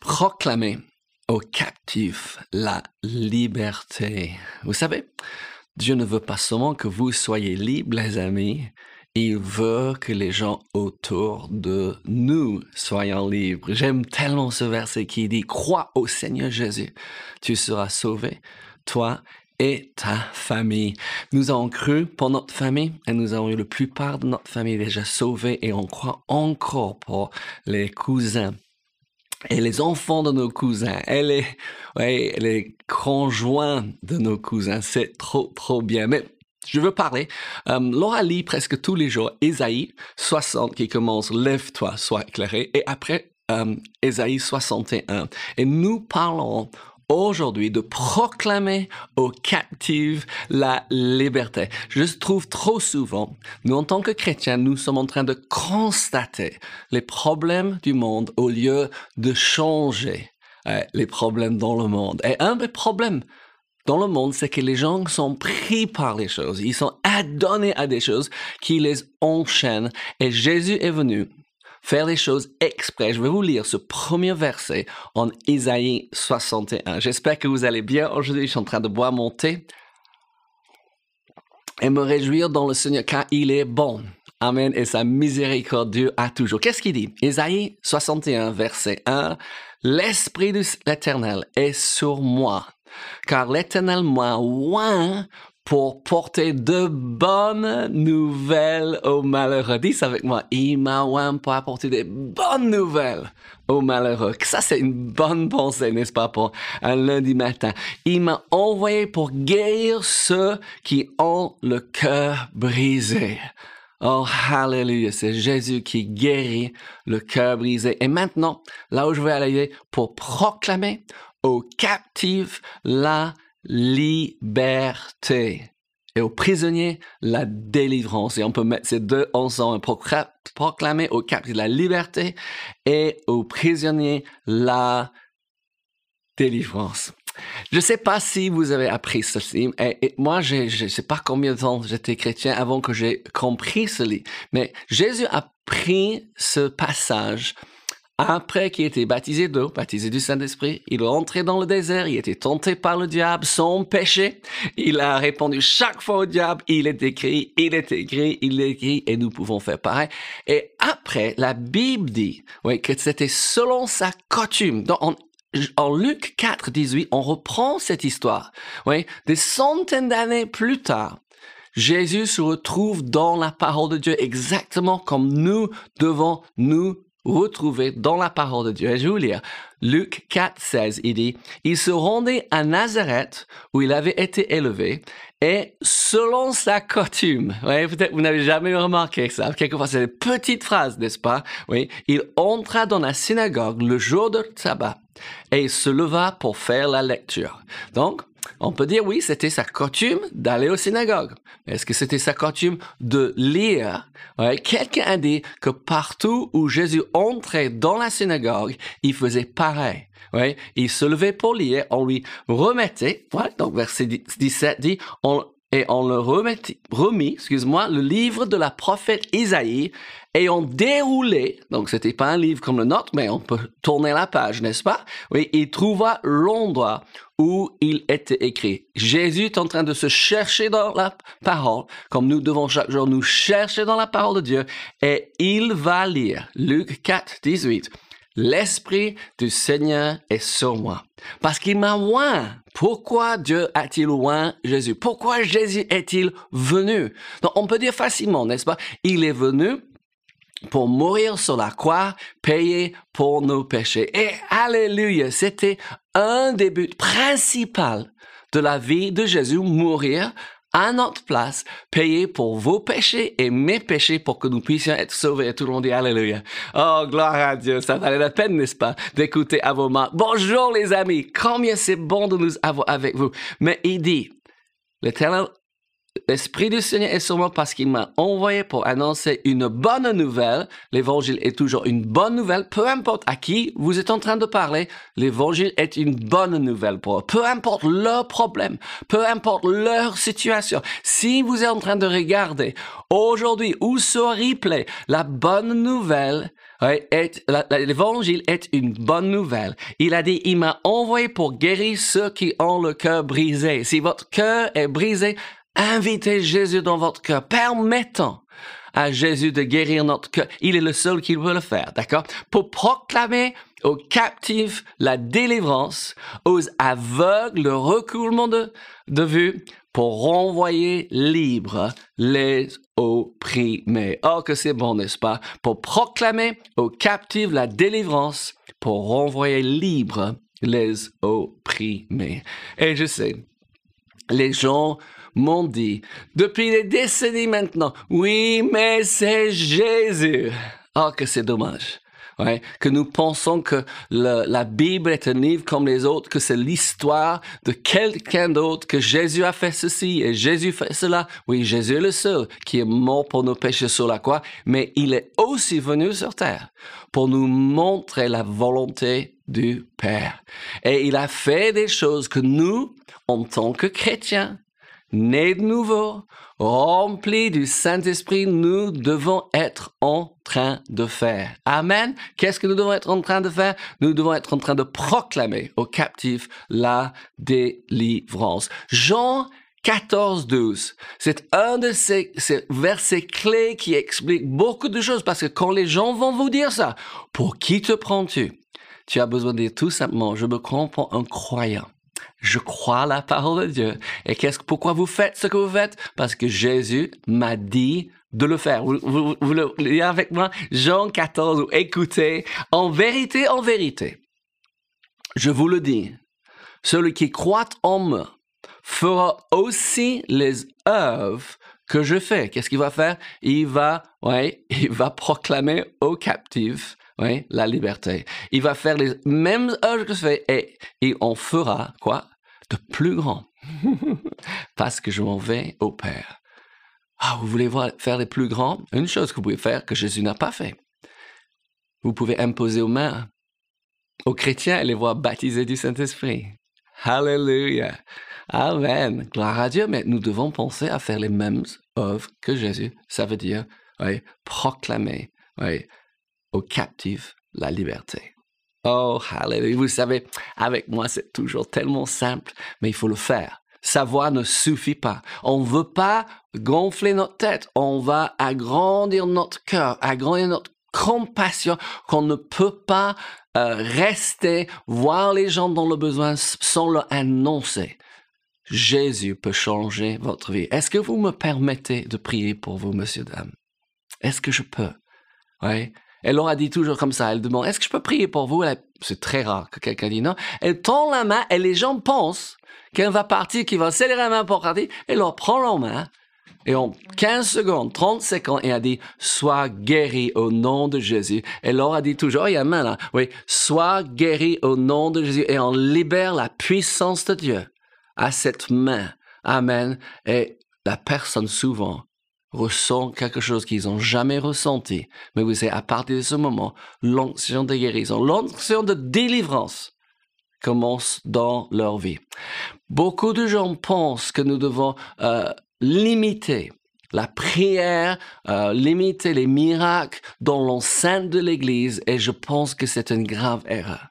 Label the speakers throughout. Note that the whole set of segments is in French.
Speaker 1: proclamer aux captifs la liberté. Vous savez, Dieu ne veut pas seulement que vous soyez libres, les amis, il veut que les gens autour de nous soient libres. J'aime tellement ce verset qui dit, crois au Seigneur Jésus, tu seras sauvé, toi et ta famille. Nous avons cru pour notre famille et nous avons eu la plupart de notre famille déjà sauvée et on croit encore pour les cousins et les enfants de nos cousins et les, ouais, conjoints de nos cousins. C'est trop, trop bien. Mais je veux parler. Euh, Laura lit presque tous les jours Ésaïe 60 qui commence Lève-toi, sois éclairé. Et après, euh, Ésaïe 61. Et nous parlons aujourd'hui de proclamer aux captifs la liberté. Je trouve trop souvent, nous en tant que chrétiens, nous sommes en train de constater les problèmes du monde au lieu de changer euh, les problèmes dans le monde. Et un des problèmes dans le monde, c'est que les gens sont pris par les choses. Ils sont adonnés à des choses qui les enchaînent. Et Jésus est venu faire les choses exprès. Je vais vous lire ce premier verset en Isaïe 61. J'espère que vous allez bien. Aujourd'hui, je suis en train de boire mon thé et me réjouir dans le Seigneur car il est bon. Amen. Et sa miséricorde a toujours. Qu'est-ce qu'il dit? Isaïe 61, verset 1. L'Esprit de l'Éternel est sur moi, car l'Éternel m'a oint pour porter de bonnes nouvelles aux malheureux. Dis avec moi, m'a pour apporter des bonnes nouvelles aux malheureux. Ça, c'est une bonne pensée, n'est-ce pas, pour un lundi matin. Il m'a envoyé pour guérir ceux qui ont le cœur brisé. Oh, hallelujah, c'est Jésus qui guérit le cœur brisé. Et maintenant, là où je vais aller, pour proclamer aux captifs la liberté et aux prisonniers la délivrance. Et on peut mettre ces deux ensemble, proclamer aux captifs la liberté et aux prisonniers la délivrance. Je ne sais pas si vous avez appris ceci. Et, moi, je ne sais pas combien de temps j'étais chrétien avant que j'ai compris cela. Mais Jésus a pris ce passage après qu'il était baptisé d'eau, baptisé du Saint-Esprit, il est entré dans le désert, il était tenté par le diable, son péché. Il a répondu chaque fois au diable, il est écrit, il est écrit, il est écrit, et nous pouvons faire pareil. Et après, la Bible dit, oui, que c'était selon sa coutume. en, en Luc 4, 18, on reprend cette histoire. Oui, des centaines d'années plus tard, Jésus se retrouve dans la parole de Dieu exactement comme nous devons nous retrouver dans la parole de Dieu. Et je vais vous lire. Luc 4, 16, il dit, il se rendait à Nazareth où il avait été élevé et selon sa coutume, vous n'avez jamais remarqué ça, quelquefois c'est des petites phrases, n'est-ce pas? Oui, il entra dans la synagogue le jour de sabbat et il se leva pour faire la lecture. Donc, on peut dire oui, c'était sa coutume d'aller au synagogue. Est-ce que c'était sa coutume de lire? Quelqu'un a dit que partout où Jésus entrait dans la synagogue, il faisait pareil. Il se levait pour lire, on lui remettait, donc verset 17 dit, on, et on le remis, excuse-moi, le livre de la prophète Isaïe et on déroulait, donc c'était pas un livre comme le nôtre, mais on peut tourner la page, n'est-ce pas? Oui, il trouva l'endroit où il était écrit. Jésus est en train de se chercher dans la parole, comme nous devons chaque jour nous chercher dans la parole de Dieu, et il va lire Luc 4, 18. L'Esprit du Seigneur est sur moi. Parce qu'il m'a oint. Pourquoi Dieu a-t-il oint Jésus? Pourquoi Jésus est-il venu? Donc, on peut dire facilement, n'est-ce pas? Il est venu pour mourir sur la croix, payer pour nos péchés. Et alléluia, c'était un des buts principaux de la vie de Jésus, mourir à notre place, payer pour vos péchés et mes péchés pour que nous puissions être sauvés. Et tout le monde dit Alléluia. Oh, gloire à Dieu. Ça valait la peine, n'est-ce pas, d'écouter à vos mains. Bonjour les amis. Combien c'est bon de nous avoir avec vous. Mais il dit, l'Éternel L'Esprit du Seigneur est moi parce qu'il m'a envoyé pour annoncer une bonne nouvelle. L'évangile est toujours une bonne nouvelle. Peu importe à qui vous êtes en train de parler, l'évangile est une bonne nouvelle pour eux. Peu importe leur problème, peu importe leur situation. Si vous êtes en train de regarder aujourd'hui ou sur replay, la bonne nouvelle l'évangile est une bonne nouvelle. Il a dit, il m'a envoyé pour guérir ceux qui ont le cœur brisé. Si votre cœur est brisé, invitez Jésus dans votre cœur, permettant à Jésus de guérir notre cœur. Il est le seul qui peut le faire, d'accord? Pour proclamer aux captifs la délivrance, aux aveugles le recoulement de, de vue, pour renvoyer libres les opprimés. Oh, que c'est bon, n'est-ce pas? Pour proclamer aux captifs la délivrance, pour renvoyer libres les opprimés. Et je sais, les gens m'ont dit, depuis des décennies maintenant, oui, mais c'est Jésus. Oh, que c'est dommage que nous pensons que la Bible est un livre comme les autres, que c'est l'histoire de quelqu'un d'autre, que Jésus a fait ceci et Jésus fait cela. Oui, Jésus est le seul qui est mort pour nos péchés sur la croix, mais il est aussi venu sur terre pour nous montrer la volonté du Père. Et il a fait des choses que nous, en tant que chrétiens, nés de nouveau, remplis du Saint-Esprit, nous devons être en train de faire. Amen. Qu'est-ce que nous devons être en train de faire? Nous devons être en train de proclamer aux captifs la délivrance. Jean 14, 12. C'est un de ces, versets clés qui explique beaucoup de choses parce que quand les gens vont vous dire ça, pour qui te prends-tu? Tu as besoin de dire tout simplement, je me comprends un croyant je crois la parole de Dieu. Et qu'est-ce, pourquoi vous faites ce que vous faites? Parce que Jésus m'a dit de le faire. Vous, le lisez avec moi? Jean 14, écoutez, en vérité, en vérité, je vous le dis, celui qui croit en moi fera aussi les œuvres que je fais. Qu'est-ce qu'il va faire? Il va, ouais, il va proclamer aux captifs oui, la liberté. Il va faire les mêmes œuvres que je fais et il en fera, quoi, de plus grand. Parce que je m'en vais au Père. Ah, vous voulez voir, faire les plus grands? Une chose que vous pouvez faire que Jésus n'a pas fait. Vous pouvez imposer aux mains aux chrétiens et les voir baptisés du Saint-Esprit. Alléluia. Amen. Gloire à Dieu. Mais nous devons penser à faire les mêmes œuvres que Jésus. Ça veut dire, oui, proclamer, oui, aux captifs la liberté. Oh, hallelujah. Vous savez, avec moi, c'est toujours tellement simple, mais il faut le faire. Savoir ne suffit pas. On ne veut pas gonfler notre tête. On va agrandir notre cœur, agrandir notre compassion qu'on ne peut pas euh, rester, voir les gens dans le besoin sans leur annoncer. Jésus peut changer votre vie. Est-ce que vous me permettez de prier pour vous, monsieur, dame? Est-ce que je peux? Oui. Elle leur a dit toujours comme ça. Elle demande, est-ce que je peux prier pour vous? C'est très rare que quelqu'un dise non. Elle tend la main et les gens pensent qu'elle va partir, qu'il va serrer la main pour partir. Elle leur prend la main et en 15 secondes, 30 secondes, elle a dit, sois guéri au nom de Jésus. Elle leur a dit toujours, il y a main là, oui, sois guéri au nom de Jésus et on libère la puissance de Dieu à cette main. Amen. Et la personne souvent ressent quelque chose qu'ils n'ont jamais ressenti. Mais vous savez, à partir de ce moment, l'onction de guérison, l'onction de délivrance commence dans leur vie. Beaucoup de gens pensent que nous devons euh, limiter la prière, euh, limiter les miracles dans l'enceinte de l'Église et je pense que c'est une grave erreur.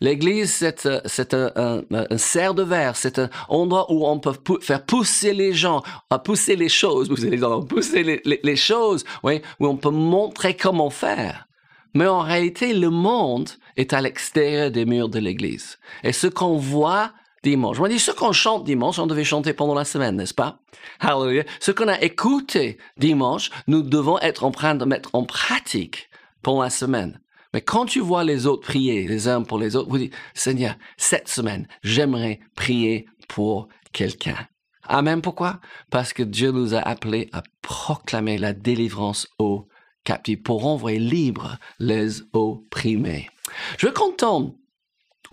Speaker 1: L'église, c'est, euh, un, un, cerf de verre, c'est un endroit où on peut faire pousser les gens, pousser les choses, vous allez dire, pousser les, les, choses, oui, où on peut montrer comment faire. Mais en réalité, le monde est à l'extérieur des murs de l'église. Et ce qu'on voit dimanche, on dit ce qu'on chante dimanche, on devait chanter pendant la semaine, n'est-ce pas? Hallelujah. Ce qu'on a écouté dimanche, nous devons être en train de mettre en pratique pendant la semaine. Mais quand tu vois les autres prier les uns pour les autres, vous dites, Seigneur, cette semaine, j'aimerais prier pour quelqu'un. Amen. Pourquoi? Parce que Dieu nous a appelés à proclamer la délivrance aux captifs pour envoyer libres les opprimés. Je content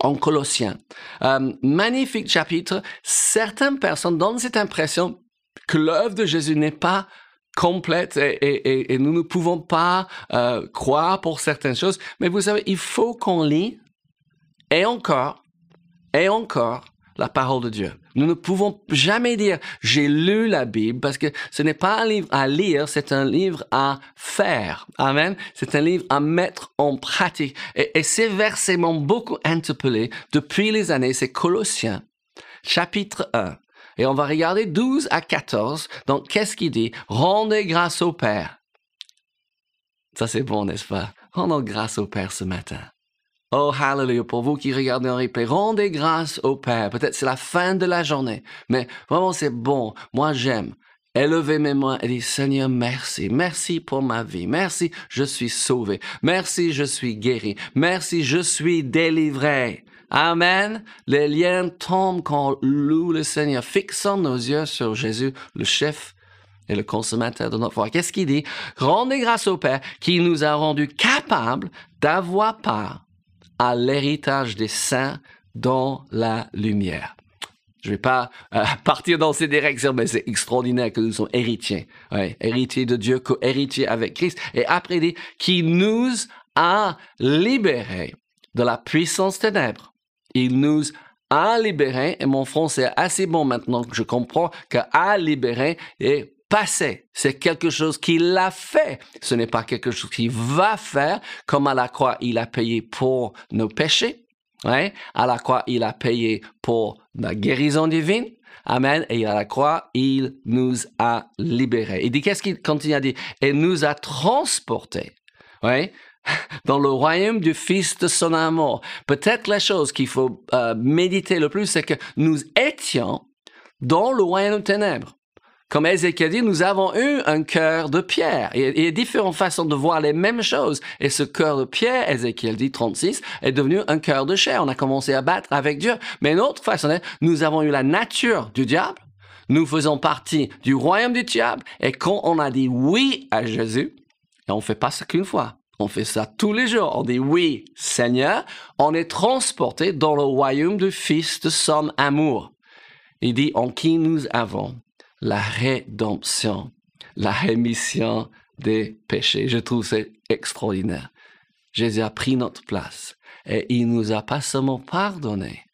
Speaker 1: en Colossiens. Euh, magnifique chapitre. Certaines personnes donnent cette impression que l'œuvre de Jésus n'est pas complète et, nous ne pouvons pas euh, croire pour certaines choses. Mais vous savez, il faut qu'on lit et encore et encore la parole de Dieu. Nous ne pouvons jamais dire j'ai lu la Bible parce que ce n'est pas un livre à lire, c'est un livre à faire. Amen. C'est un livre à mettre en pratique. Et, et ces versets m'ont beaucoup interpellé depuis les années. C'est Colossiens, chapitre 1. Et on va regarder 12 à 14. Donc, qu'est-ce qu'il dit? Rendez grâce au Père. Ça, c'est bon, n'est-ce pas? Rendons grâce au Père ce matin. Oh, hallelujah, pour vous qui regardez en replay, rendez grâce au Père. Peut-être c'est la fin de la journée, mais vraiment c'est bon. Moi, j'aime. Élevez mes mains et dit Seigneur, merci. Merci pour ma vie. Merci, je suis sauvé. Merci, je suis guéri. Merci, je suis délivré. Amen. Les liens tombent quand on loue le Seigneur. Fixons nos yeux sur Jésus, le chef et le consommateur de notre foi. Qu'est-ce qu'il dit? Rendez grâce au Père qui nous a rendus capables d'avoir part à l'héritage des saints dans la lumière. Je ne vais pas euh, partir dans ces directions, mais c'est extraordinaire que nous sommes héritiers. héritiers de Dieu, co-héritiers avec Christ. Et après, il dit, qui nous a libérés de la puissance ténèbres. Il nous a libérés, et mon français est assez bon maintenant que je comprends que a libéré est passé. C'est quelque chose qu'il a fait. Ce n'est pas quelque chose qu'il va faire. Comme à la croix, il a payé pour nos péchés. À la croix, il a payé pour la guérison divine. Amen. Et à la croix, il nous a libérés. Il dit, qu'est-ce qu'il continue à dire? Et nous a transportés. Dans le royaume du Fils de son amour. Peut-être la chose qu'il faut euh, méditer le plus, c'est que nous étions dans le royaume de ténèbres. Comme Ézéchiel dit, nous avons eu un cœur de pierre. Il y a différentes façons de voir les mêmes choses. Et ce cœur de pierre, Ézéchiel dit 36, est devenu un cœur de chair. On a commencé à battre avec Dieu. Mais une autre façon, nous avons eu la nature du diable. Nous faisons partie du royaume du diable. Et quand on a dit oui à Jésus, et on fait pas ça qu'une fois. On fait ça tous les jours. On dit oui, Seigneur. On est transporté dans le royaume du Fils de son amour. Il dit en qui nous avons la rédemption, la rémission des péchés. Je trouve c'est extraordinaire. Jésus a pris notre place et il nous a pas seulement pardonné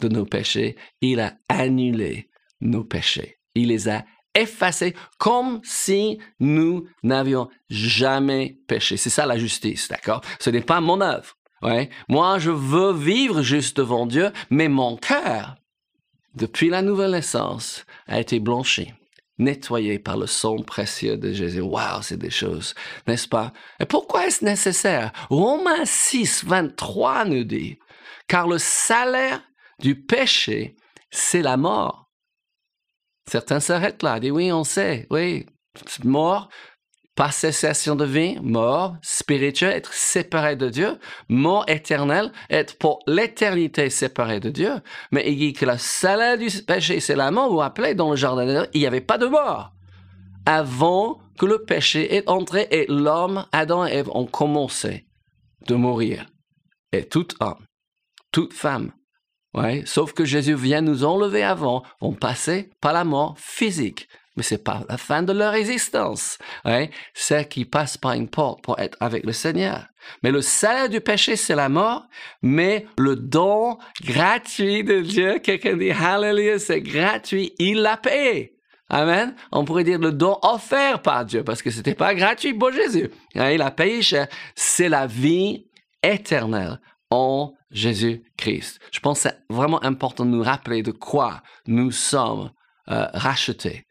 Speaker 1: de nos péchés, il a annulé nos péchés. Il les a effacés comme si nous n'avions jamais péché. C'est ça la justice, d'accord? Ce n'est pas mon œuvre. Ouais? Moi, je veux vivre juste devant Dieu, mais mon cœur depuis la nouvelle naissance, a été blanchi, nettoyé par le sang précieux de Jésus. Waouh, c'est des choses, n'est-ce pas? Et pourquoi est-ce nécessaire? Romains 6, 23 nous dit, car le salaire du péché, c'est la mort. Certains s'arrêtent là, disent oui, on sait, oui, mort, pas cessation de vie, mort spirituelle, être séparé de Dieu, mort éternelle, être pour l'éternité séparé de Dieu. Mais il dit que la salaire du péché, c'est la mort. Vous vous rappelez, dans le jardin il n'y avait pas de mort. Avant que le péché est entré et l'homme, Adam et Ève, ont commencé de mourir. Et tout homme, toute femme, ouais, sauf que Jésus vient nous enlever avant, vont passer par la mort physique mais c'est pas la fin de leur existence. Hein? C'est qu'ils passent par une porte pour être avec le Seigneur. Mais le salaire du péché, c'est la mort, mais le don gratuit de Dieu, quelqu'un dit Hallelujah, c'est gratuit, il l'a payé. Amen. On pourrait dire le don offert par Dieu, parce que c'était pas gratuit pour Jésus. Hein? Il a payé cher. C'est la vie éternelle en Jésus-Christ. Je pense que c'est vraiment important de nous rappeler de quoi nous sommes euh, rachetés.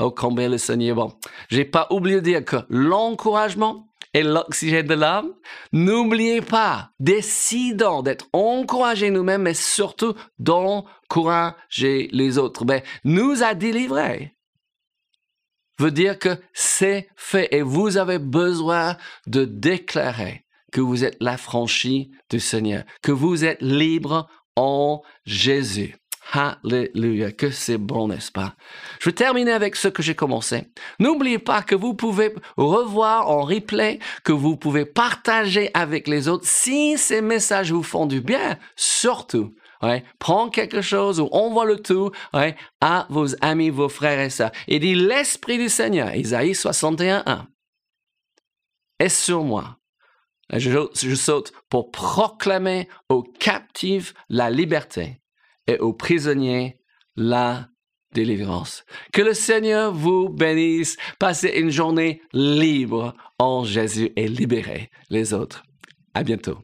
Speaker 1: Oh, combien le Seigneur bon. J'ai pas oublié de dire que l'encouragement est l'oxygène de l'âme. N'oubliez pas, décidons d'être encouragés nous-mêmes, mais surtout d'encourager les autres. Ben, nous a délivrés veut dire que c'est fait et vous avez besoin de déclarer que vous êtes l'affranchi du Seigneur, que vous êtes libre en Jésus. Alléluia, que c'est bon, n'est-ce pas? Je vais terminer avec ce que j'ai commencé. N'oubliez pas que vous pouvez revoir en replay, que vous pouvez partager avec les autres si ces messages vous font du bien, surtout. Ouais, prends quelque chose ou envoie le tout à vos amis, vos frères et sœurs. Et dit l'Esprit du Seigneur, Isaïe 61.1, est sur moi. Je saute pour proclamer aux captifs la liberté et aux prisonniers la délivrance. Que le Seigneur vous bénisse. Passez une journée libre en Jésus et libérez les autres. À bientôt.